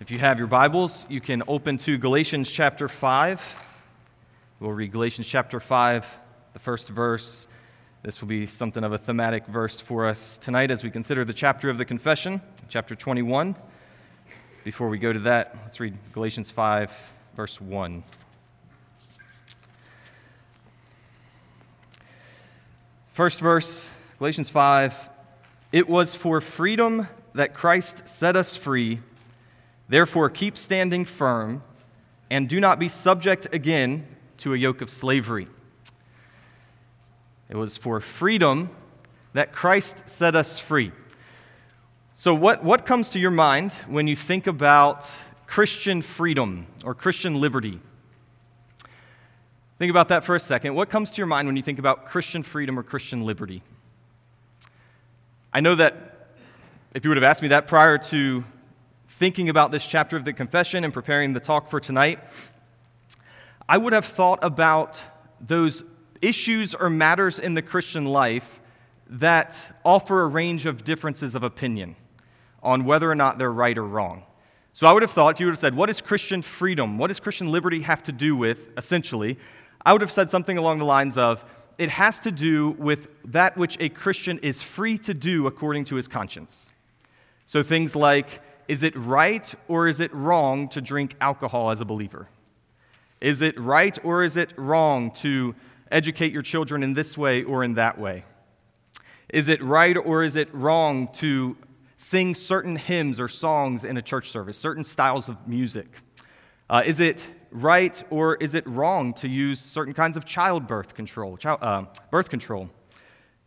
If you have your Bibles, you can open to Galatians chapter 5. We'll read Galatians chapter 5, the first verse. This will be something of a thematic verse for us tonight as we consider the chapter of the confession, chapter 21. Before we go to that, let's read Galatians 5, verse 1. First verse, Galatians 5 It was for freedom that Christ set us free. Therefore, keep standing firm and do not be subject again to a yoke of slavery. It was for freedom that Christ set us free. So, what, what comes to your mind when you think about Christian freedom or Christian liberty? Think about that for a second. What comes to your mind when you think about Christian freedom or Christian liberty? I know that if you would have asked me that prior to thinking about this chapter of the confession and preparing the talk for tonight, I would have thought about those issues or matters in the Christian life that offer a range of differences of opinion on whether or not they're right or wrong. So I would have thought, if you would have said, What does Christian freedom, what does Christian liberty have to do with, essentially? I would have said something along the lines of, It has to do with that which a Christian is free to do according to his conscience. So things like, is it right or is it wrong to drink alcohol as a believer? Is it right or is it wrong to educate your children in this way or in that way? Is it right or is it wrong to sing certain hymns or songs in a church service, certain styles of music? Uh, is it right or is it wrong to use certain kinds of childbirth control, child, uh, birth control?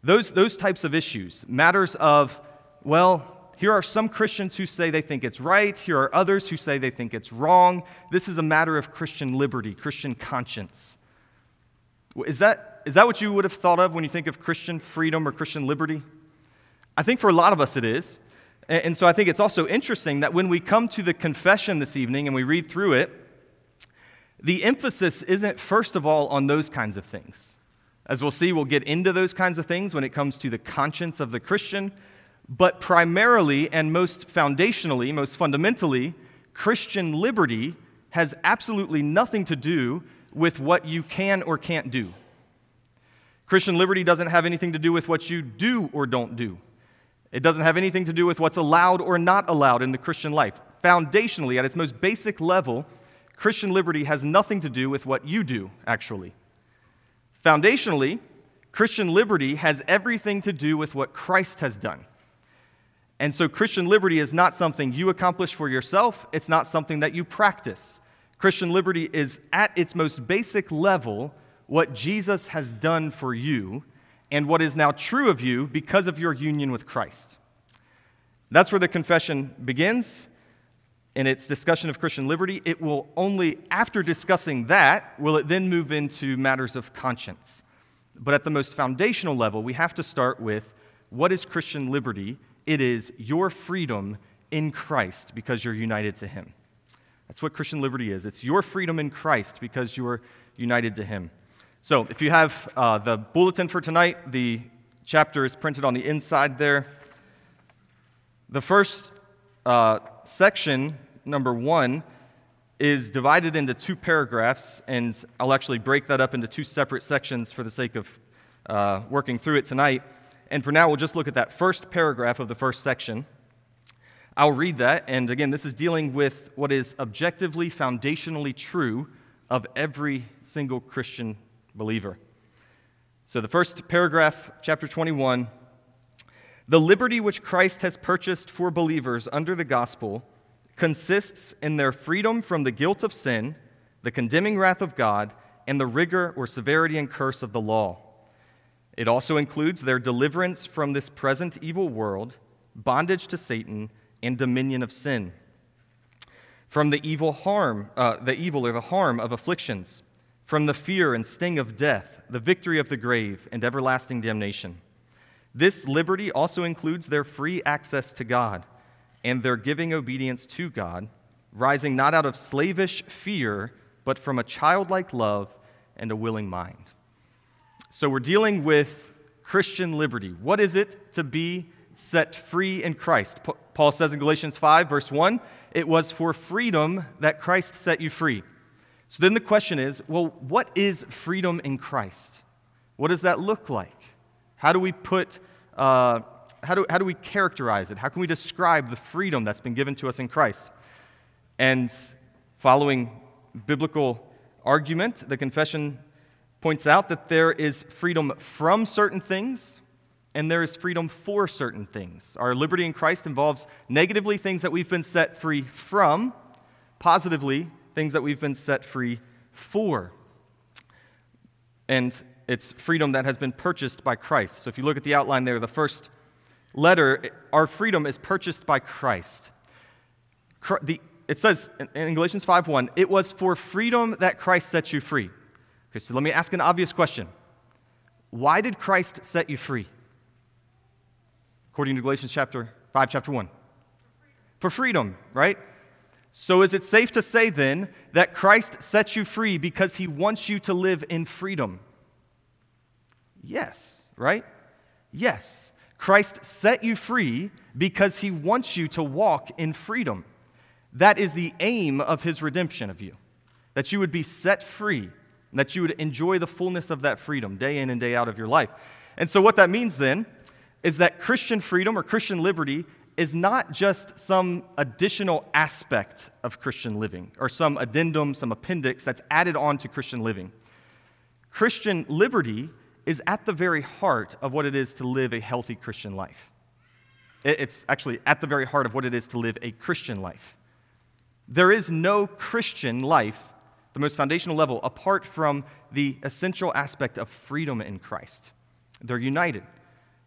Those, those types of issues, matters of, well, here are some Christians who say they think it's right. Here are others who say they think it's wrong. This is a matter of Christian liberty, Christian conscience. Is that, is that what you would have thought of when you think of Christian freedom or Christian liberty? I think for a lot of us it is. And, so I think it's also interesting that when we come to the confession this evening and we read through it, the emphasis isn't, first of all, on those kinds of things. As we'll see, we'll get into those kinds of things when it comes to the conscience of the Christian. But primarily and most foundationally, most fundamentally, Christian liberty has absolutely nothing to do with what you can or can't do. Christian liberty doesn't have anything to do with what you do or don't do. It doesn't have anything to do with what's allowed or not allowed in the Christian life. Foundationally, at its most basic level, Christian liberty has nothing to do with what you do, actually. Foundationally, Christian liberty has everything to do with what Christ has done. And so, Christian liberty is not something you accomplish for yourself, it's not something that you practice. Christian liberty is, at its most basic level, what Jesus has done for you and what is now true of you because of your union with Christ. That's where the confession begins in its discussion of Christian liberty. It will only, after discussing that, will it then move into matters of conscience. But at the most foundational level, we have to start with what is Christian liberty it is your freedom in Christ because you're united to Him. That's what Christian liberty is. It's your freedom in Christ because you're united to Him. So, if you have uh, the bulletin for tonight, the chapter is printed on the inside there. The first uh, section, number one, is divided into two paragraphs, and I'll actually break that up into two separate sections for the sake of uh, working through it tonight. And for now, we'll just look at that first paragraph of the first section. I'll read that. And again, this is dealing with what is objectively, foundationally true of every single Christian believer. So, the first paragraph, chapter 21 The liberty which Christ has purchased for believers under the gospel consists in their freedom from the guilt of sin, the condemning wrath of God, and the rigor or severity and curse of the law. It also includes their deliverance from this present evil world, bondage to Satan, and dominion of sin. From the evil harm, uh, the evil or the harm of afflictions, from the fear and sting of death, the victory of the grave, and everlasting damnation. This liberty also includes their free access to God and their giving obedience to God, rising not out of slavish fear, but from a childlike love and a willing mind. So we're dealing with Christian liberty. What is it to be set free in Christ. Paul says in Galatians 5, verse 1, it was for freedom that Christ set you free. So then the question is well, what is freedom in Christ? What does that look like? How do we put, uh, how, do, how do we characterize it? How can we describe the freedom that's been given to us in Christ? And following biblical argument, the confession points out that there is freedom from certain things and there is freedom for certain things. Our liberty in Christ involves negatively things that we've been set free from, positively things that we've been set free for. And it's freedom that has been purchased by Christ. So if you look at the outline there, the first letter, our freedom is purchased by Christ. The, it says in Galatians 5:1, it was for freedom that Christ set you free. Okay, so let me ask an obvious question. Why did Christ set you free? According to Galatians chapter 5, chapter 1. For freedom, right? So is it safe to say then that Christ sets you free because he wants you to live in freedom? Yes, right? Yes. Christ set you free because he wants you to walk in freedom. That is the aim of his redemption of you, that you would be set free, that you would enjoy the fullness of that freedom day in and day out of your life. And so, what that means then is that Christian freedom or Christian liberty is not just some additional aspect of Christian living or some addendum, some appendix that's added on to Christian living. Christian liberty is at the very heart of what it is to live a healthy Christian life. It's actually at the very heart of what it is to live a Christian life. There is no Christian life, the most foundational level, apart from the essential aspect of freedom in Christ. They're united.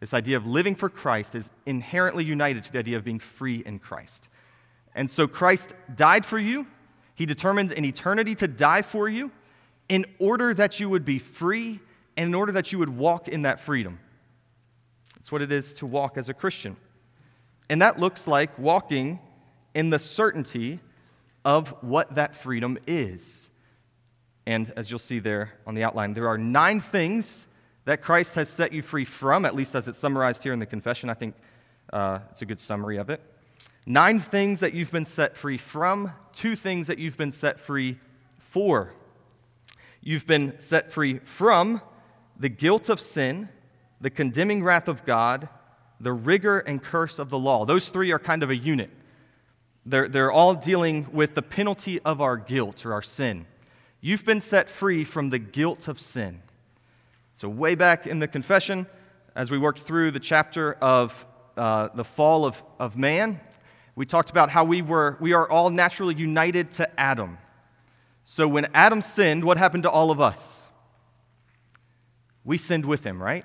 This idea of living for Christ is inherently united to the idea of being free in Christ. And so Christ died for you. He determined in eternity to die for you in order that you would be free and in order that you would walk in that freedom. That's what it is to walk as a Christian. And that looks like walking in the certainty of what that freedom is. And as you'll see there on the outline, there are nine things that Christ has set you free from, at least as it's summarized here in the confession. I think uh, it's a good summary of it. Nine things that you've been set free from, two things that you've been set free for. You've been set free from the guilt of sin, the condemning wrath of God, the rigor and curse of the law. Those three are kind of a unit. They're, they're all dealing with the penalty of our guilt or our sin. You've been set free from the guilt of sin. So, way back in the confession, as we worked through the chapter of uh, the fall of, of man, we talked about how we, were, we are all naturally united to Adam. So, when Adam sinned, what happened to all of us? We sinned with him, right?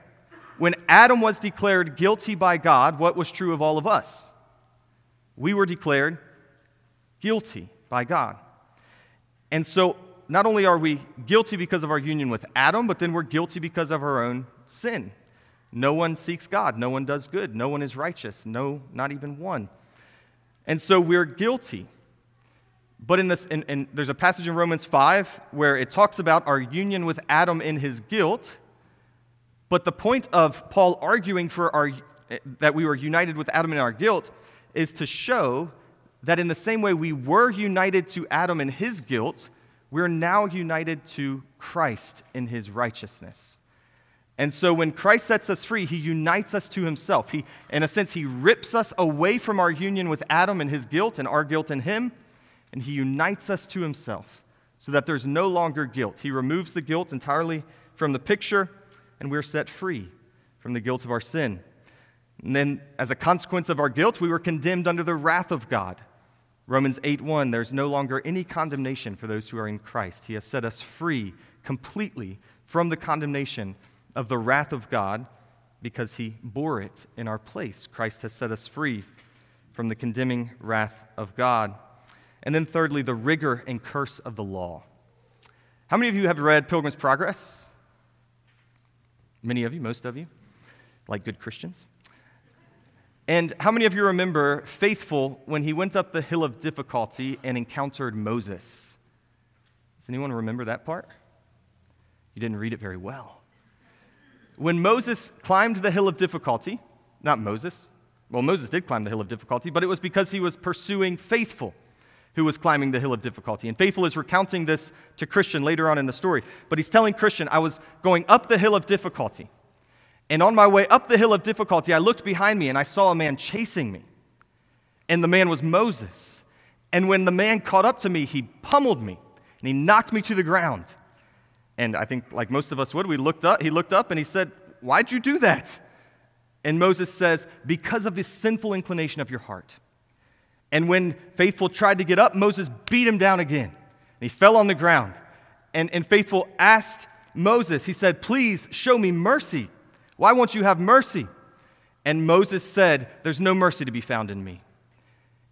When Adam was declared guilty by God, what was true of all of us? We were declared guilty by God. And so, not only are we guilty because of our union with Adam, but then we're guilty because of our own sin. No one seeks God. No one does good. No one is righteous. No, not even one. And so we're guilty. But in this, and, there's a passage in Romans 5 where it talks about our union with Adam in his guilt. But the point of Paul arguing for our, that we were united with Adam in our guilt is to show that in the same way we were united to Adam in his guilt, we're now united to Christ in his righteousness. And so when Christ sets us free, he unites us to himself. He, in a sense, he rips us away from our union with Adam and his guilt and our guilt in him, and he unites us to himself so that there's no longer guilt. He removes the guilt entirely from the picture, and we're set free from the guilt of our sin. And then, as a consequence of our guilt, we were condemned under the wrath of God. Romans 8:1 There's no longer any condemnation for those who are in Christ. He has set us free completely from the condemnation of the wrath of God because he bore it in our place. Christ has set us free from the condemning wrath of God. And then thirdly, the rigor and curse of the law. How many of you have read Pilgrim's Progress? Many of you, most of you, like good Christians. And how many of you remember Faithful when he went up the hill of difficulty and encountered Moses? Does anyone remember that part? You didn't read it very well. When Moses climbed the hill of difficulty, not Moses, Well, Moses did climb the hill of difficulty, but it was because he was pursuing faithful who was climbing the hill of difficulty. And Faithful is recounting this to Christian later on in the story. But he's telling Christian, I was going up the hill of difficulty. And on my way up the hill of difficulty, I looked behind me and I saw a man chasing me. And the man was Moses. And when the man caught up to me, he pummeled me and he knocked me to the ground. And I think, like most of us would, we looked up, he looked up and he said, Why'd you do that? And Moses says, Because of the sinful inclination of your heart. And when Faithful tried to get up, Moses beat him down again. And he fell on the ground. And, and Faithful asked Moses, he said, Please show me mercy. Why won't you have mercy? And Moses said, There's no mercy to be found in me.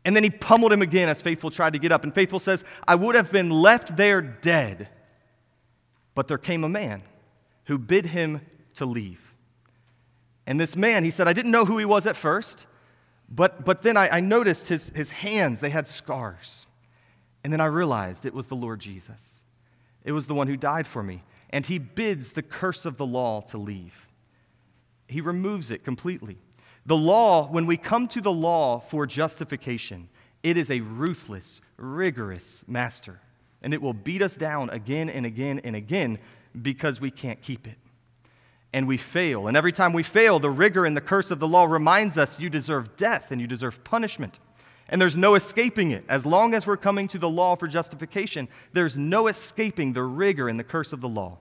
And then he pummeled him again as Faithful tried to get up. And Faithful says, I would have been left there dead. But there came a man who bid him to leave. And this man, he said, I didn't know who he was at first, but, but then I, I noticed his, his hands, they had scars. And then I realized it was the Lord Jesus. It was the one who died for me. And he bids the curse of the law to leave. He removes it completely. The law, when we come to the law for justification, it is a ruthless, rigorous master. And it will beat us down again and again and again because we can't keep it. And we fail. And every time we fail, the rigor and the curse of the law reminds us you deserve death and you deserve punishment. And there's no escaping it. As long as we're coming to the law for justification, there's no escaping the rigor and the curse of the law.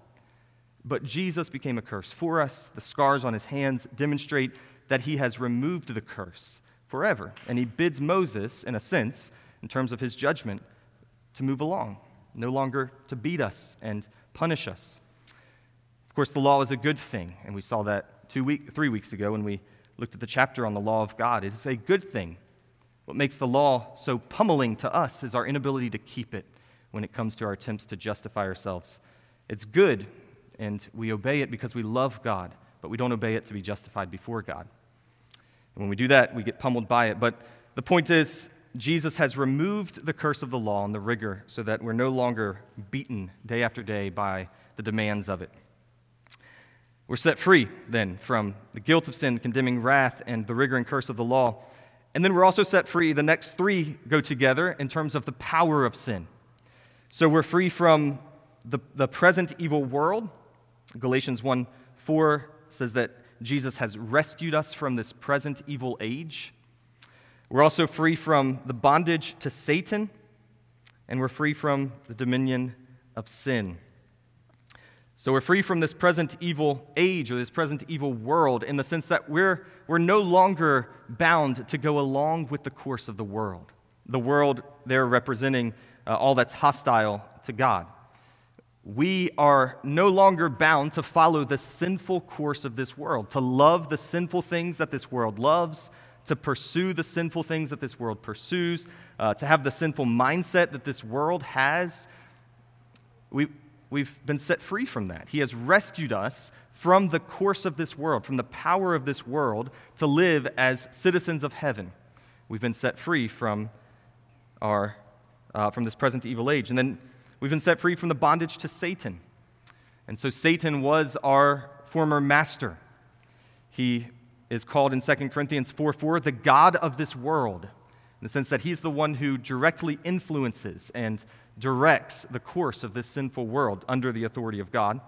But Jesus became a curse for us. The scars on his hands demonstrate that he has removed the curse forever. And he bids Moses, in a sense, in terms of his judgment, to move along no longer to beat us and punish us. Of course, the law is a good thing, and we saw that two week, three weeks ago when we looked at the chapter on the law of God. It is a good thing. What makes the law so pummeling to us is our inability to keep it when it comes to our attempts to justify ourselves. It's good, and we obey it because we love God, but we don't obey it to be justified before God. And when we do that, we get pummeled by it. But the point is, Jesus has removed the curse of the law and the rigor so that we're no longer beaten day after day by the demands of it. We're set free then from the guilt of sin, condemning wrath, and the rigor and curse of the law. And then we're also set free. The next three go together in terms of the power of sin. So we're free from the, the present evil world. Galatians 1 4 says that Jesus has rescued us from this present evil age. We're also free from the bondage to Satan, and we're free from the dominion of sin. So we're free from this present evil age or this present evil world in the sense that we're, we're no longer bound to go along with the course of the world. The world there representing uh, all that's hostile to God. We are no longer bound to follow the sinful course of this world, to love the sinful things that this world loves, to pursue the sinful things that this world pursues, uh, to have the sinful mindset that this world has. We, we've been set free from that. He has rescued us from the course of this world, from the power of this world, to live as citizens of heaven. We've been set free from, our, uh, from this present evil age. And then we've been set free from the bondage to Satan. And so Satan was our former master. He is called in 2 Corinthians 4 4 the God of this world, in the sense that he's the one who directly influences and directs the course of this sinful world under the authority of God.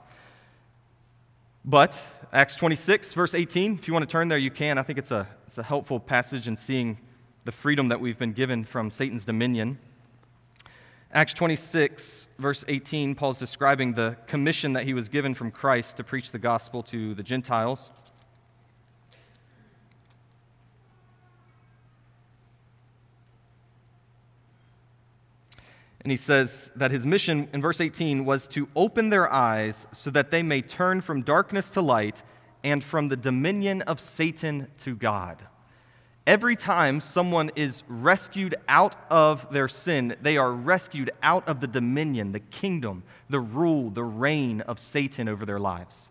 But Acts 26, verse 18, if you want to turn there, you can. I think it's a, it's a helpful passage in seeing the freedom that we've been given from Satan's dominion. Acts 26, verse 18, Paul's describing the commission that he was given from Christ to preach the gospel to the Gentiles. And he says that his mission in verse 18 was to open their eyes so that they may turn from darkness to light and from the dominion of Satan to God. Every time someone is rescued out of their sin, they are rescued out of the dominion, the kingdom, the rule, the reign of Satan over their lives.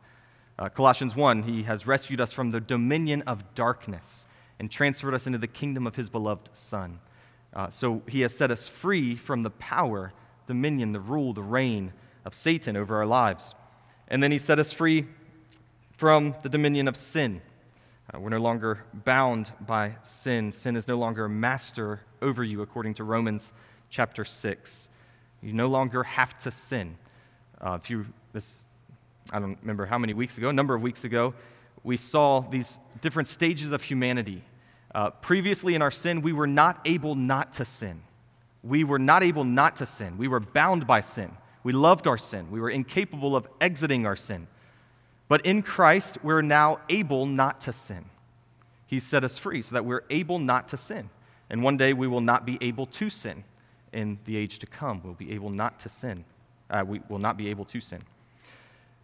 Uh, Colossians 1, he has rescued us from the dominion of darkness and transferred us into the kingdom of his beloved Son. Uh, so he has set us free from the power, dominion, the rule, the reign of Satan over our lives. And then he set us free from the dominion of sin. Uh, we're no longer bound by sin. Sin is no longer a master over you, according to Romans chapter 6. You no longer have to sin. Uh, if you, this, I don't remember how many weeks ago, a number of weeks ago, we saw these different stages of humanity. Uh, previously in our sin, we were not able not to sin. We were not able not to sin. We were bound by sin. We loved our sin. We were incapable of exiting our sin. But in Christ, we're now able not to sin. He set us free so that we're able not to sin. And one day we will not be able to sin in the age to come. We'll be able not to sin. Uh, we will not be able to sin.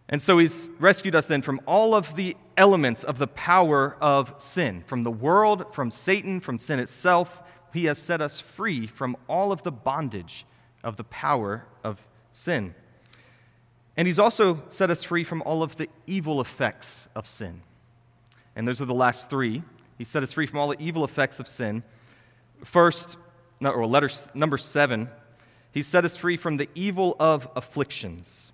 And so he's rescued us then from all of the elements of the power of sin, from the world, from Satan, from sin itself. He has set us free from all of the bondage of the power of sin. And he's also set us free from all of the evil effects of sin. And those are the last three. He set us free from all the evil effects of sin. First, or letter number seven, he set us free from the evil of afflictions.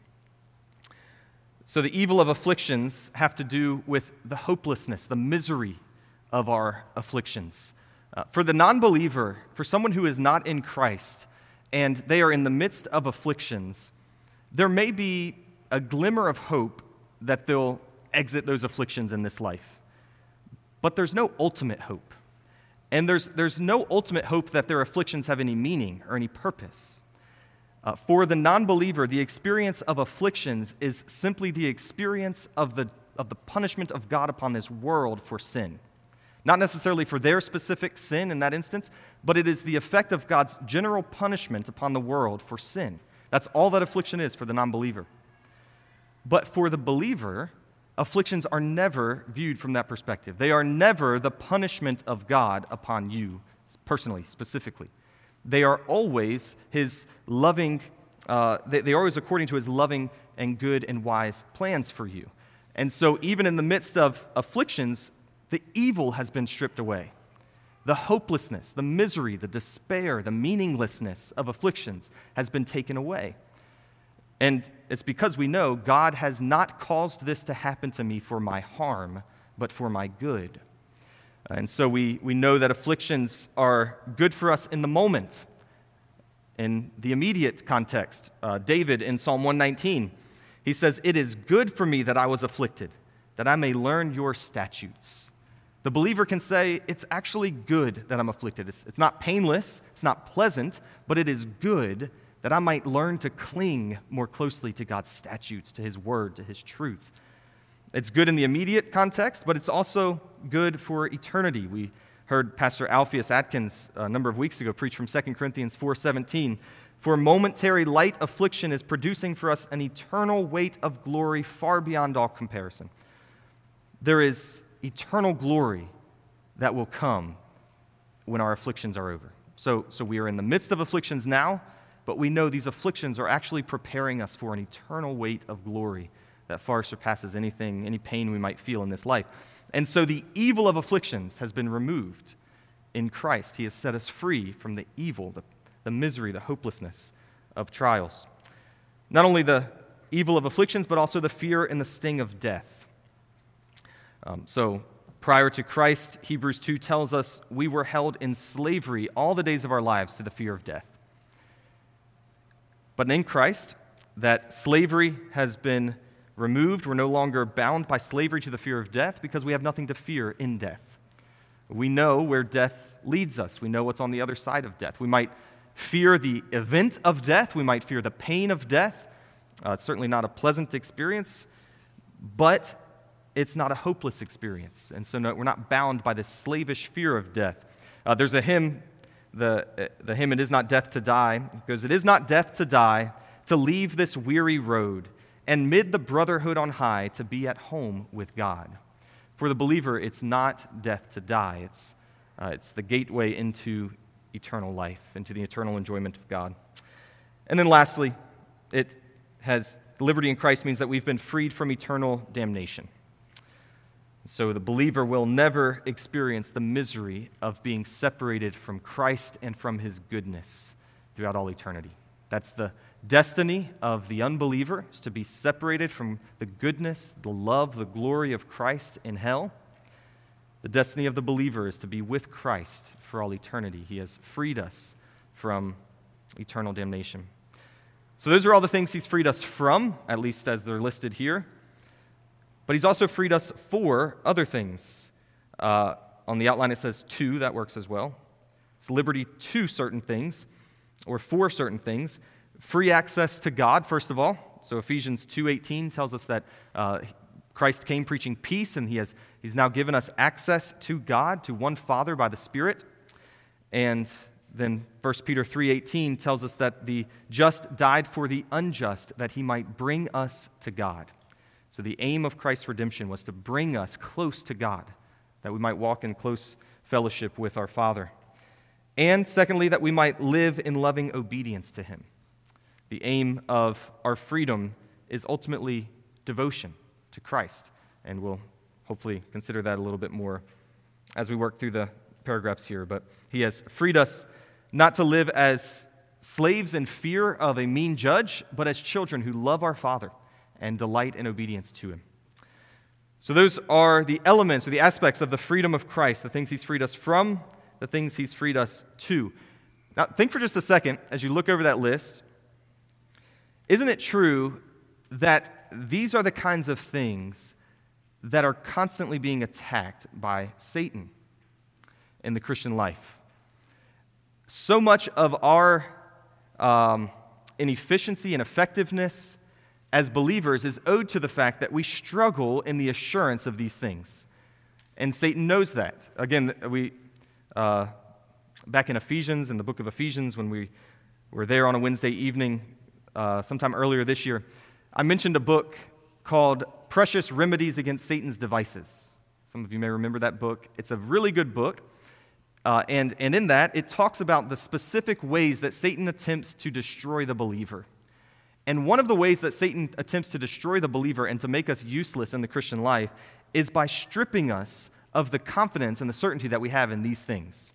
So, the evil of afflictions have to do with the hopelessness, the misery of our afflictions. Uh, for the non believer, for someone who is not in Christ, and they are in the midst of afflictions, there may be a glimmer of hope that they'll exit those afflictions in this life. But there's no ultimate hope. And there's, there's no ultimate hope that their afflictions have any meaning or any purpose. Uh, for the non believer, the experience of afflictions is simply the experience of the, of the punishment of God upon this world for sin. Not necessarily for their specific sin in that instance, but it is the effect of God's general punishment upon the world for sin. That's all that affliction is for the non believer. But for the believer, afflictions are never viewed from that perspective. They are never the punishment of God upon you, personally, specifically they are always his loving, uh, they, they are always according to his loving and good and wise plans for you. And so, even in the midst of afflictions, the evil has been stripped away. The hopelessness, the misery, the despair, the meaninglessness of afflictions has been taken away. And it's because we know God has not caused this to happen to me for my harm, but for my good. And so we, we know that afflictions are good for us in the moment. In the immediate context, uh, David in Psalm 119, he says, It is good for me that I was afflicted, that I may learn your statutes. The believer can say, It's actually good that I'm afflicted. It's, it's not painless, it's not pleasant, but it is good that I might learn to cling more closely to God's statutes, to His word, to His truth. It's good in the immediate context, but it's also good for eternity. We heard Pastor Alpheus Atkins uh, a number of weeks ago preach from 2 Corinthians 4:17. For momentary light affliction is producing for us an eternal weight of glory far beyond all comparison. There is eternal glory that will come when our afflictions are over. So, so we are in the midst of afflictions now, but we know these afflictions are actually preparing us for an eternal weight of glory that far surpasses anything, any pain we might feel in this life. And so the evil of afflictions has been removed in Christ. He has set us free from the evil, the, the misery, the hopelessness of trials. Not only the evil of afflictions, but also the fear and the sting of death. Um, so, prior to Christ, Hebrews 2 tells us we were held in slavery all the days of our lives to the fear of death. But in Christ, that slavery has been removed. We're no longer bound by slavery to the fear of death because we have nothing to fear in death. We know where death leads us, we know what's on the other side of death. We might fear the event of death, we might fear the pain of death. Uh, it's certainly not a pleasant experience, but it's not a hopeless experience. And so no, we're not bound by this slavish fear of death. Uh, there's a hymn, the, the hymn, It Is Not Death to Die. It goes, It is not death to die, to leave this weary road and mid the brotherhood on high to be at home with God. For the believer, it's not death to die, it's, uh, it's the gateway into eternal life, into the eternal enjoyment of God. And then lastly, it has liberty in Christ means that we've been freed from eternal damnation. So the believer will never experience the misery of being separated from Christ and from his goodness throughout all eternity. That's the destiny of the unbeliever is to be separated from the goodness, the love, the glory of Christ in hell. The destiny of the believer is to be with Christ for all eternity. He has freed us from eternal damnation. So, those are all the things He's freed us from, at least as they're listed here. But He's also freed us for other things. Uh, on the outline, it says to, that works as well. It's liberty to certain things or for certain things. Free access to God, first of all. So Ephesians 2.18 tells us that uh, Christ came preaching peace, and he has, he's now given us access to God, to one Father by the Spirit. And then 1 Peter 3.18 tells us that the just died for the unjust, that he might bring us to God. So the aim of Christ's redemption was to bring us close to God, that we might walk in close fellowship with our Father. And secondly, that we might live in loving obedience to him. The aim of our freedom is ultimately devotion to Christ. And we'll hopefully consider that a little bit more as we work through the paragraphs here. But he has freed us not to live as slaves in fear of a mean judge, but as children who love our Father and delight in obedience to him. So, those are the elements or the aspects of the freedom of Christ, the things he's freed us from, the things he's freed us to. Now, think for just a second as you look over that list. Isn't it true that these are the kinds of things that are constantly being attacked by Satan in the Christian life? So much of our um, inefficiency and effectiveness as believers is owed to the fact that we struggle in the assurance of these things. And Satan knows that. Again, we, uh, back in Ephesians, in the book of Ephesians, when we were there on a Wednesday evening, uh, sometime earlier this year, I mentioned a book called Precious Remedies Against Satan's Devices. Some of you may remember that book. It's a really good book. Uh, and, and in that, it talks about the specific ways that Satan attempts to destroy the believer. And one of the ways that Satan attempts to destroy the believer and to make us useless in the Christian life is by stripping us of the confidence and the certainty that we have in these things.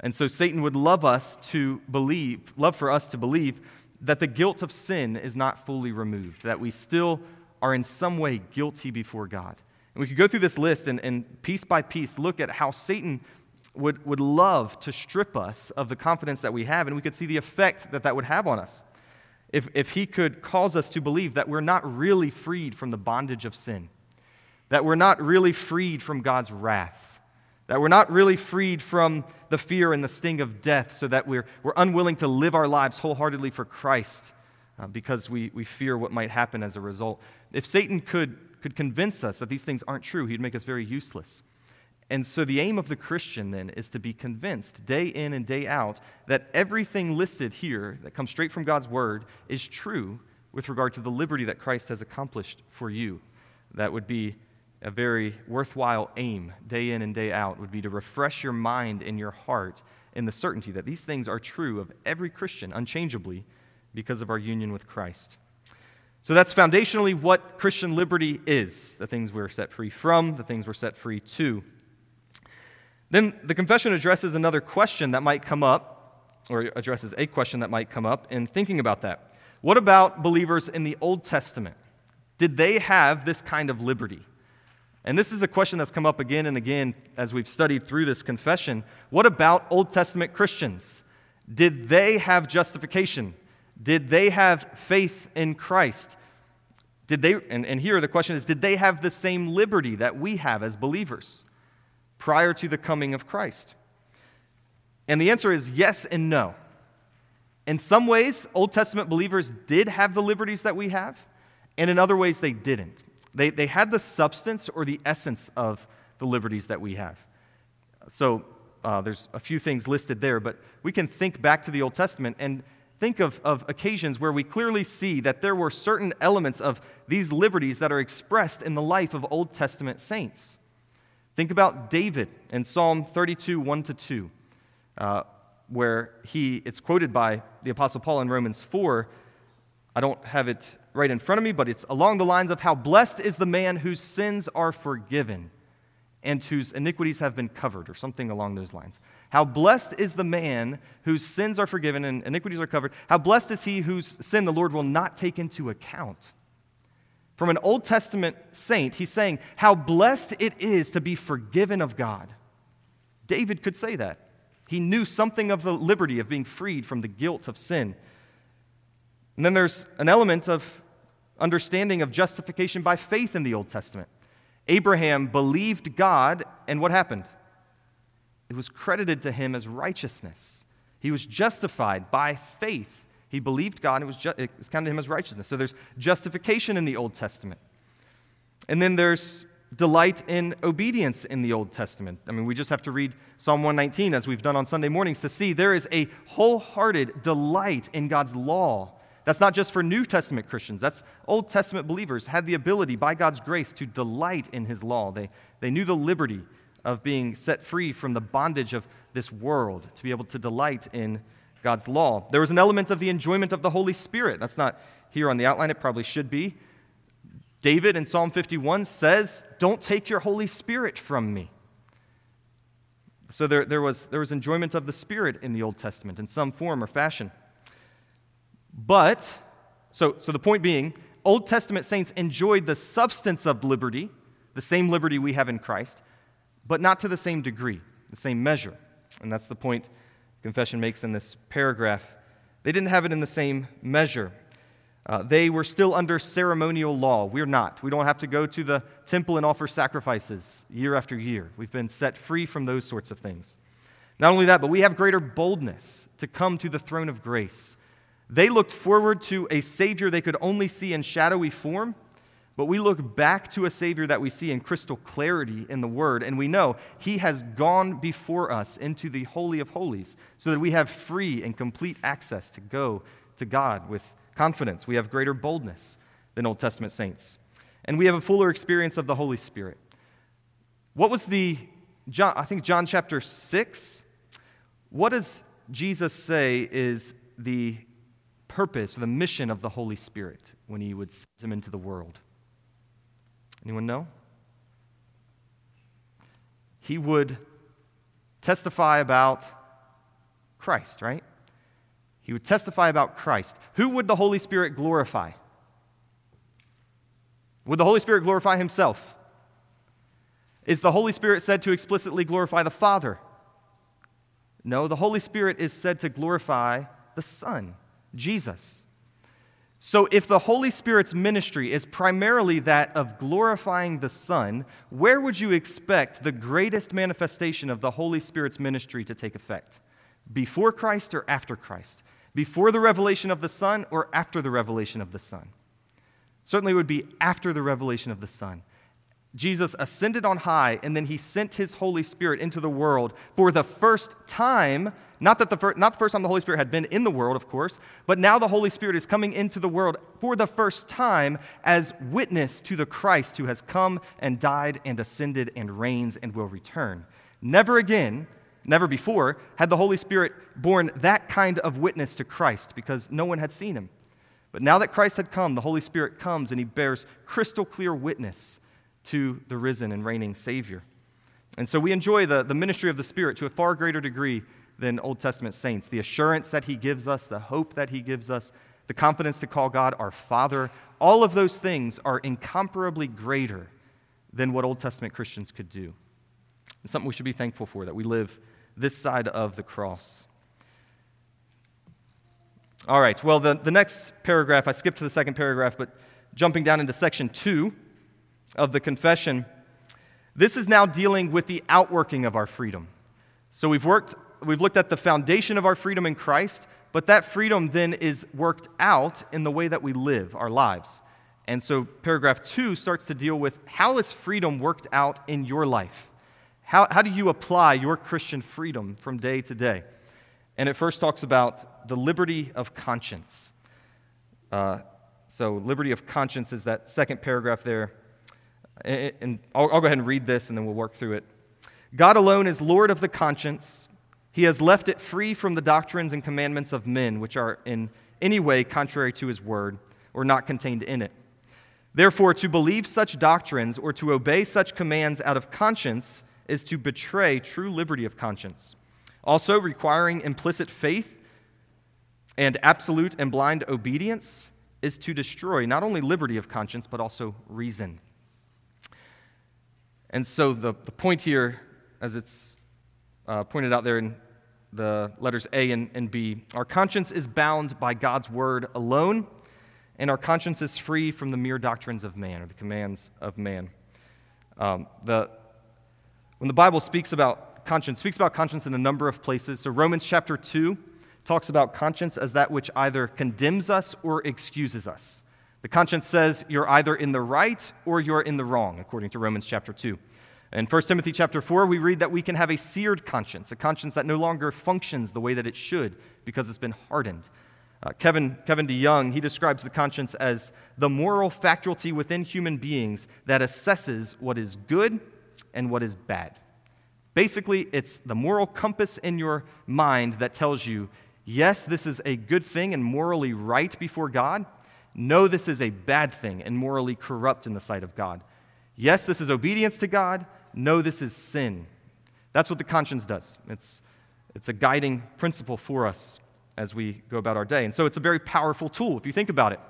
And so Satan would love us to believe, love for us to believe that the guilt of sin is not fully removed, that we still are in some way guilty before God. And we could go through this list and, and piece by piece look at how Satan would, would love to strip us of the confidence that we have, and we could see the effect that that would have on us. If, if he could cause us to believe that we're not really freed from the bondage of sin, that we're not really freed from God's wrath, that we're not really freed from the fear and the sting of death, so that we're, we're unwilling to live our lives wholeheartedly for Christ uh, because we, we fear what might happen as a result. If Satan could, could convince us that these things aren't true, he'd make us very useless. And so, the aim of the Christian then is to be convinced day in and day out that everything listed here that comes straight from God's word is true with regard to the liberty that Christ has accomplished for you. That would be a very worthwhile aim, day in and day out, would be to refresh your mind and your heart in the certainty that these things are true of every Christian unchangeably because of our union with Christ. So that's foundationally what Christian liberty is the things we're set free from, the things we're set free to. Then the confession addresses another question that might come up, or addresses a question that might come up in thinking about that. What about believers in the Old Testament? Did they have this kind of liberty? And this is a question that's come up again and again as we've studied through this confession. What about Old Testament Christians? Did they have justification? Did they have faith in Christ? Did they, and, and here the question is, did they have the same liberty that we have as believers prior to the coming of Christ? And the answer is yes and no. In some ways, Old Testament believers did have the liberties that we have, and in other ways, they didn't. They, they had the substance or the essence of the liberties that we have. So uh, there's a few things listed there, but we can think back to the Old Testament and think of, of occasions where we clearly see that there were certain elements of these liberties that are expressed in the life of Old Testament saints. Think about David in Psalm 32, 1 to 2, uh, where he, it's quoted by the Apostle Paul in Romans 4. I don't have it right in front of me, but it's along the lines of how blessed is the man whose sins are forgiven and whose iniquities have been covered, or something along those lines. How blessed is the man whose sins are forgiven and iniquities are covered. How blessed is he whose sin the Lord will not take into account. From an Old Testament saint, he's saying how blessed it is to be forgiven of God. David could say that. He knew something of the liberty of being freed from the guilt of sin. And then there's an element of understanding of justification by faith in the Old Testament. Abraham believed God, and what happened? It was credited to him as righteousness. He was justified by faith. He believed God, and it was, ju- it was counted to him as righteousness. So there's justification in the Old Testament. And then there's delight in obedience in the Old Testament. I mean, we just have to read Psalm 119 as we've done on Sunday mornings to see there is a wholehearted delight in God's law. That's not just for New Testament Christians. That's Old Testament believers had the ability by God's grace to delight in his law. They, they knew the liberty of being set free from the bondage of this world, to be able to delight in God's law. There was an element of the enjoyment of the Holy Spirit. That's not here on the outline, it probably should be. David in Psalm 51 says, Don't take your Holy Spirit from me. So there, there, was, there was enjoyment of the Spirit in the Old Testament in some form or fashion. But, so, so the point being, Old Testament saints enjoyed the substance of liberty, the same liberty we have in Christ, but not to the same degree, the same measure. And that's the point confession makes in this paragraph. They didn't have it in the same measure. Uh, they were still under ceremonial law. We're not. We don't have to go to the temple and offer sacrifices year after year. We've been set free from those sorts of things. Not only that, but we have greater boldness to come to the throne of grace. They looked forward to a Savior they could only see in shadowy form, but we look back to a Savior that we see in crystal clarity in the Word, and we know He has gone before us into the Holy of Holies so that we have free and complete access to go to God with confidence. We have greater boldness than Old Testament saints. And we have a fuller experience of the Holy Spirit. What was the, John, I think John chapter 6? What does Jesus say is the purpose the mission of the Holy Spirit when he would send him into the world? Anyone know? He would testify about Christ, right? He would testify about Christ. Who would the Holy Spirit glorify? Would the Holy Spirit glorify himself? Is the Holy Spirit said to explicitly glorify the Father? No, the Holy Spirit is said to glorify the Son, Jesus. So, if the Holy Spirit's ministry is primarily that of glorifying the Son, where would you expect the greatest manifestation of the Holy Spirit's ministry to take effect? Before Christ or after Christ? before the revelation of the Son or after the revelation of the Son? Certainly, it would be after the revelation of the Son. Jesus ascended on high, and then he sent his Holy Spirit into the world for the first time. Not, that the fir- not the first time the Holy Spirit had been in the world, of course, but now the Holy Spirit is coming into the world for the first time as witness to the Christ who has come and died and ascended and reigns and will return. Never again Never before had the Holy Spirit borne that kind of witness to Christ because no one had seen him. But now that Christ had come, the Holy Spirit comes and he bears crystal clear witness to the risen and reigning Savior. And so we enjoy the, the ministry of the Spirit to a far greater degree than Old Testament saints. The assurance that he gives us, the hope that he gives us, the confidence to call God our Father, all of those things are incomparably greater than what Old Testament Christians could do. It's something we should be thankful for that we live this side of the cross. All right, well, the, the next paragraph, I skipped to the second paragraph, but jumping down into section two of the confession, this is now dealing with the outworking of our freedom. So we've worked, we've looked at the foundation of our freedom in Christ, but that freedom then is worked out in the way that we live our lives. And so paragraph two starts to deal with how is freedom worked out in your life? How, how do you apply your Christian freedom from day to day? And it first talks about the liberty of conscience. Uh, so, liberty of conscience is that second paragraph there. And, I'll go ahead and read this and then we'll work through it. God alone is Lord of the conscience. He has left it free from the doctrines and commandments of men, which are in any way contrary to his word or not contained in it. Therefore, to believe such doctrines or to obey such commands out of conscience is to betray true liberty of conscience. Also, requiring implicit faith and absolute and blind obedience is to destroy not only liberty of conscience, but also reason. And so the, the point here, as it's uh, pointed out there in the letters A and, and B, our conscience is bound by God's word alone, and our conscience is free from the mere doctrines of man or the commands of man. Um, the, when the Bible speaks about conscience, speaks about conscience in a number of places. So Romans chapter 2 talks about conscience as that which either condemns us or excuses us. The conscience says you're either in the right or you're in the wrong, according to Romans chapter 2. In 1 Timothy chapter 4, we read that we can have a seared conscience, a conscience that no longer functions the way that it should because it's been hardened. Uh, Kevin, Kevin DeYoung, he describes the conscience as the moral faculty within human beings that assesses what is good and what is bad. Basically, it's the moral compass in your mind that tells you Yes, this is a good thing and morally right before God. No, this is a bad thing and morally corrupt in the sight of God. Yes, this is obedience to God. No, this is sin. That's what the conscience does. It's, it's a guiding principle for us as we go about our day. And so it's a very powerful tool if you think about it.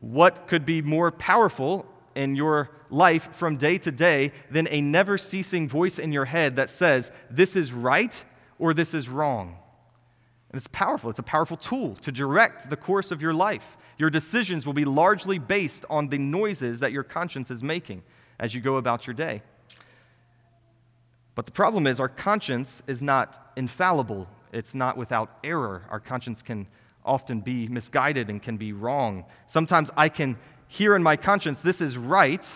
What could be more powerful in your life from day to day than a never ceasing voice in your head that says, this is right or this is wrong? And it's powerful. It's a powerful tool to direct the course of your life. Your decisions will be largely based on the noises that your conscience is making as you go about your day. But the problem is, our conscience is not infallible, it's not without error. Our conscience can often be misguided and can be wrong. Sometimes I can hear in my conscience, this is right,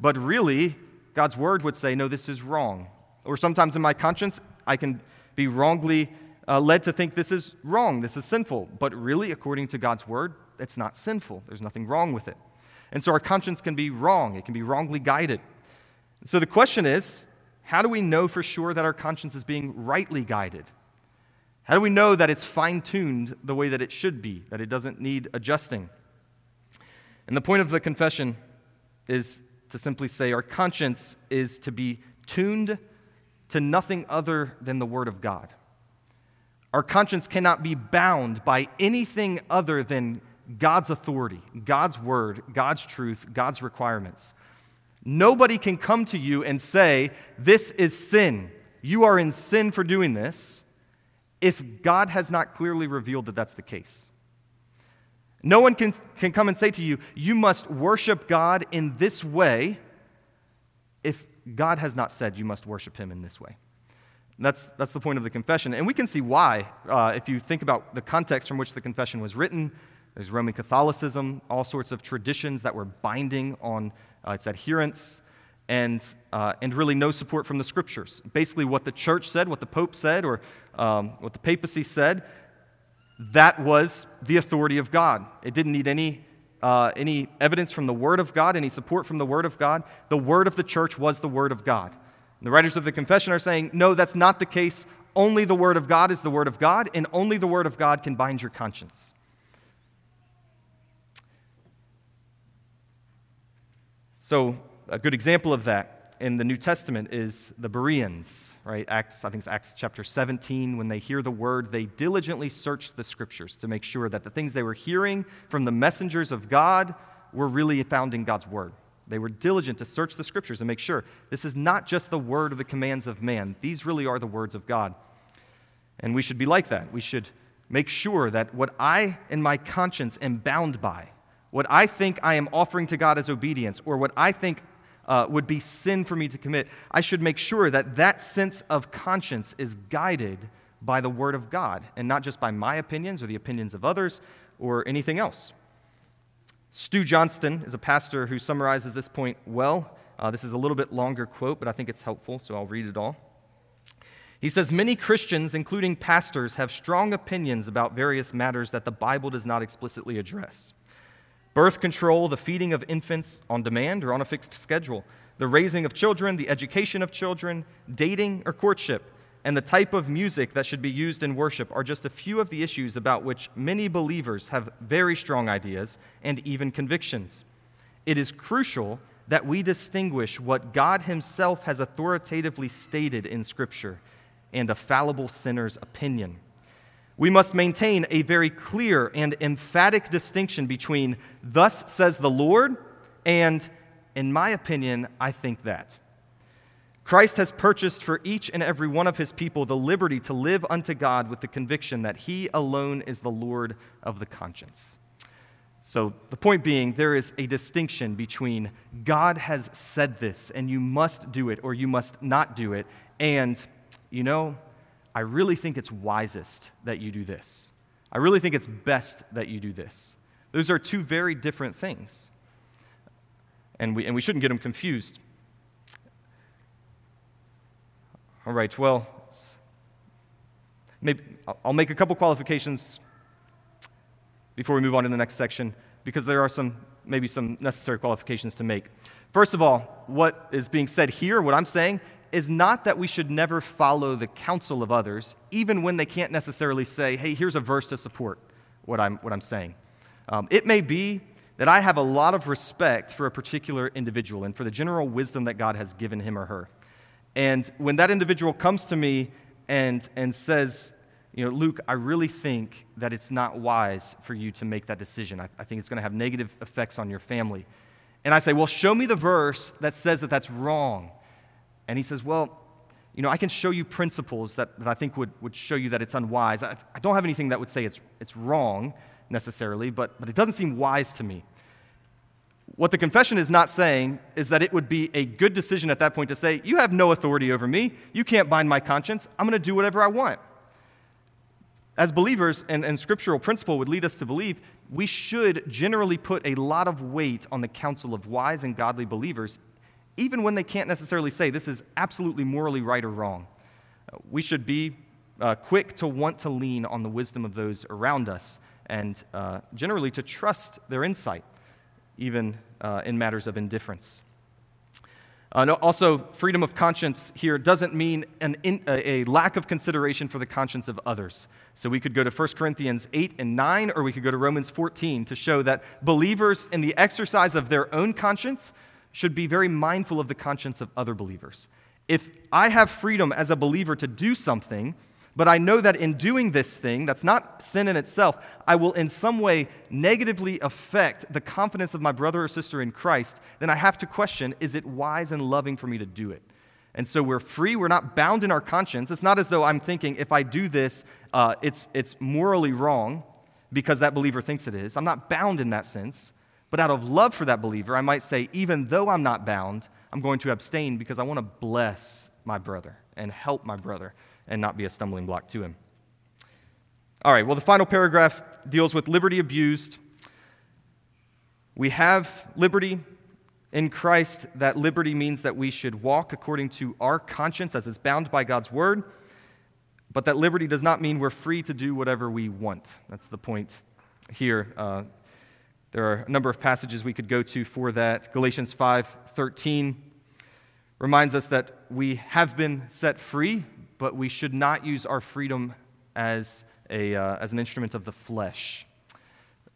but really, God's word would say, no, this is wrong. Or sometimes in my conscience, I can be wrongly uh, led to think this is wrong, this is sinful. But really, according to God's word, it's not sinful. There's nothing wrong with it. And so our conscience can be wrong, it can be wrongly guided. So the question is how do we know for sure that our conscience is being rightly guided? How do we know that it's fine tuned the way that it should be, that it doesn't need adjusting? And the point of the confession is to simply say our conscience is to be tuned to nothing other than the Word of God. Our conscience cannot be bound by anything other than God's authority, God's word, God's truth, God's requirements. Nobody can come to you and say, This is sin. You are in sin for doing this, if God has not clearly revealed that that's the case. No one can, can come and say to you, You must worship God in this way, if God has not said you must worship Him in this way. That's, that's the point of the confession. And we can see why. Uh, if you think about the context from which the confession was written, there's Roman Catholicism, all sorts of traditions that were binding on uh, its adherents, and, uh, and really no support from the scriptures. Basically, what the church said, what the Pope said, or um, what the papacy said, that was the authority of God. It didn't need any, uh, any evidence from the Word of God, any support from the Word of God. The Word of the church was the Word of God. The writers of the confession are saying, no, that's not the case. Only the Word of God is the Word of God, and only the Word of God can bind your conscience. So, a good example of that in the New Testament is the Bereans, right? Acts, I think it's Acts chapter 17. When they hear the word, they diligently search the scriptures to make sure that the things they were hearing from the messengers of God were really found in God's word. They were diligent to search the scriptures and make sure this is not just the word or the commands of man. These really are the words of God. And we should be like that. We should make sure that what I in my conscience am bound by, what I think I am offering to God as obedience, or what I think uh, would be sin for me to commit, I should make sure that that sense of conscience is guided by the Word of God and not just by my opinions or the opinions of others or anything else. Stu Johnston is a pastor who summarizes this point well. Uh, this is a little bit longer quote, but I think it's helpful, so I'll read it all. He says Many Christians, including pastors, have strong opinions about various matters that the Bible does not explicitly address birth control, the feeding of infants on demand or on a fixed schedule, the raising of children, the education of children, dating or courtship and the type of music that should be used in worship are just a few of the issues about which many believers have very strong ideas and even convictions. It is crucial that we distinguish what God Himself has authoritatively stated in Scripture and a fallible sinner's opinion. We must maintain a very clear and emphatic distinction between, Thus says the Lord, and, In my opinion, I think that. Christ has purchased for each and every one of his people the liberty to live unto God with the conviction that he alone is the Lord of the conscience. So, the point being, there is a distinction between God has said this and you must do it or you must not do it, and, you know, I really think it's wisest that you do this. I really think it's best that you do this. Those are two very different things. And we, and we shouldn't get them confused. All right, well, maybe, I'll make a couple qualifications before we move on to the next section because there are some, maybe some necessary qualifications to make. First of all, what is being said here, what I'm saying, is not that we should never follow the counsel of others, even when they can't necessarily say, hey, here's a verse to support what I'm, what I'm saying. Um, it may be that I have a lot of respect for a particular individual and for the general wisdom that God has given him or her. And when that individual comes to me and, and says, you know, Luke, I really think that it's not wise for you to make that decision. I, I think it's going to have negative effects on your family. And I say, well, show me the verse that says that that's wrong. And he says, Well, you know, I can show you principles that, that I think would, would show you that it's unwise. I, I don't have anything that would say it's, it's wrong necessarily, but, but it doesn't seem wise to me. What the confession is not saying is that it would be a good decision at that point to say, You have no authority over me. You can't bind my conscience. I'm going to do whatever I want. As believers, and, and scriptural principle would lead us to believe, we should generally put a lot of weight on the counsel of wise and godly believers even when they can't necessarily say this is absolutely morally right or wrong. Uh, we should be uh, quick to want to lean on the wisdom of those around us and uh, generally to trust their insight, even uh, in matters of indifference. Uh, no, also, freedom of conscience here doesn't mean an in, a, a lack of consideration for the conscience of others. So we could go to 1 Corinthians 8 and 9, or we could go to Romans 14 to show that believers, in the exercise of their own conscience, should be very mindful of the conscience of other believers. If I have freedom as a believer to do something, but I know that in doing this thing, that's not sin in itself, I will in some way negatively affect the confidence of my brother or sister in Christ, then I have to question is it wise and loving for me to do it? And so we're free, we're not bound in our conscience. It's not as though I'm thinking if I do this, uh, it's, it's morally wrong because that believer thinks it is. I'm not bound in that sense. But out of love for that believer, I might say, even though I'm not bound, I'm going to abstain because I want to bless my brother and help my brother and not be a stumbling block to him. All right, well, the final paragraph deals with liberty abused. We have liberty in Christ. That liberty means that we should walk according to our conscience as is bound by God's word. But that liberty does not mean we're free to do whatever we want. That's the point here. Uh, there are a number of passages we could go to for that. Galatians 5:13 reminds us that we have been set free, but we should not use our freedom as, a, uh, as an instrument of the flesh.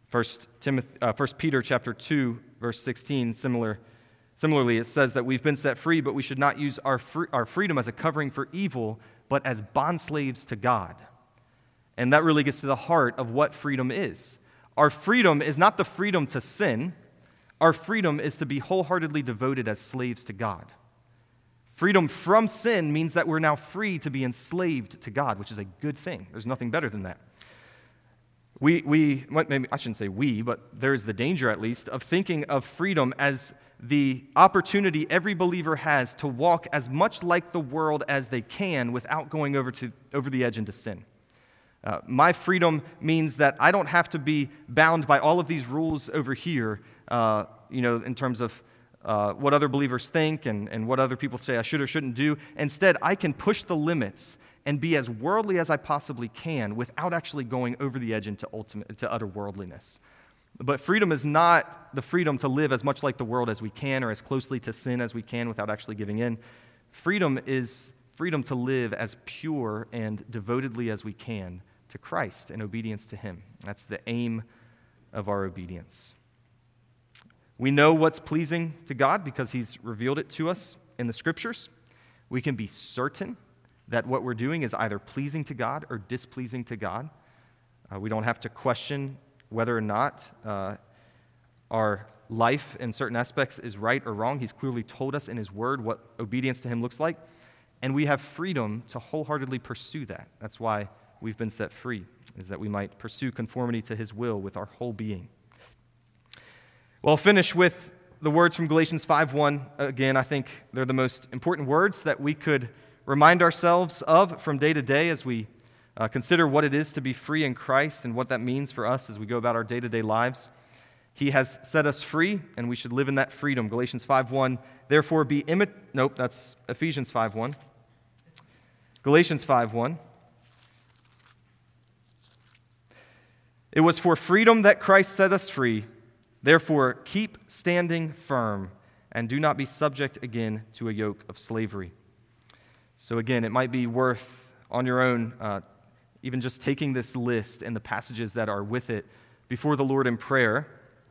First, Timothy, uh, Peter chapter 2, verse 16, similar, similarly, it says that we've been set free, but we should not use our, our freedom as a covering for evil, but as bondslaves to God. And that really gets to the heart of what freedom is. Our freedom is not the freedom to sin, our freedom is to be wholeheartedly devoted as slaves to God. Freedom from sin means that we're now free to be enslaved to God, which is a good thing. There's nothing better than that. We, we maybe I shouldn't say we, but there's the danger at least of thinking of freedom as the opportunity every believer has to walk as much like the world as they can without going over, to, over the edge into sin. Uh, my freedom means that I don't have to be bound by all of these rules over here, uh, you know, in terms of uh, what other believers think and, and what other people say I should or shouldn't do. Instead, I can push the limits and be as worldly as I possibly can without actually going over the edge into, ultimate, into utter worldliness. But freedom is not the freedom to live as much like the world as we can or as closely to sin as we can without actually giving in. Freedom is freedom to live as pure and devotedly as we can to Christ and obedience to Him. That's the aim of our obedience. We know what's pleasing to God because He's revealed it to us in the Scriptures. We can be certain that what we're doing is either pleasing to God or displeasing to God. Uh, we don't have to question whether or not uh, our life in certain aspects is right or wrong. He's clearly told us in His Word what obedience to Him looks like, and we have freedom to wholeheartedly pursue that. That's why we've been set free, is that we might pursue conformity to His will with our whole being. Well, I'll finish with the words from Galatians 5:1. Again, I think they're the most important words that we could remind ourselves of from day to day as we uh, consider what it is to be free in Christ and what that means for us as we go about our day to day lives. He has set us free, and we should live in that freedom. Galatians 5:1. Therefore, be imit. Nope, that's Ephesians 5:1. Galatians 5:1. It was for freedom that Christ set us free. Therefore, keep standing firm and do not be subject again to a yoke of slavery. So, again, it might be worth on your own, uh, even just taking this list and the passages that are with it before the Lord in prayer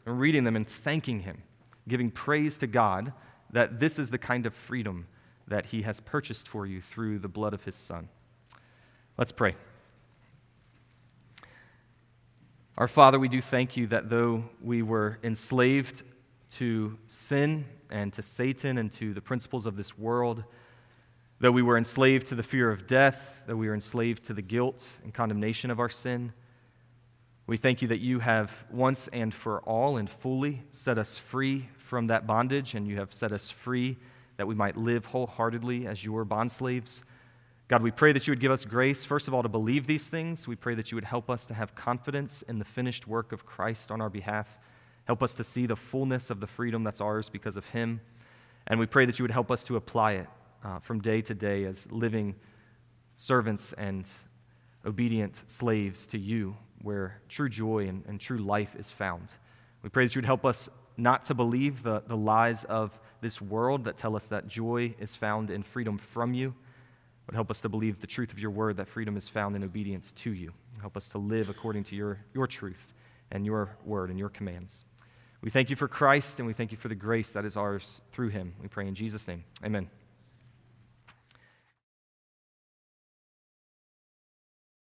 and reading them and thanking Him, giving praise to God that this is the kind of freedom that He has purchased for you through the blood of His Son. Let's pray. Our Father, we do thank you that though we were enslaved to sin and to Satan and to the principles of this world, though we were enslaved to the fear of death, though we were enslaved to the guilt and condemnation of our sin, we thank you that you have once and for all and fully set us free from that bondage, and you have set us free that we might live wholeheartedly as your bondslaves. God, we pray that you would give us grace, first of all, to believe these things. We pray that you would help us to have confidence in the finished work of Christ on our behalf. Help us to see the fullness of the freedom that's ours because of him. And we pray that you would help us to apply it uh, from day to day as living servants and obedient slaves to you, where true joy and, and true life is found. We pray that you would help us not to believe the, the lies of this world that tell us that joy is found in freedom from you would help us to believe the truth of your word that freedom is found in obedience to you. Help us to live according to your, your truth and your word and your commands. We thank you for Christ and we thank you for the grace that is ours through him. We pray in Jesus' name. Amen.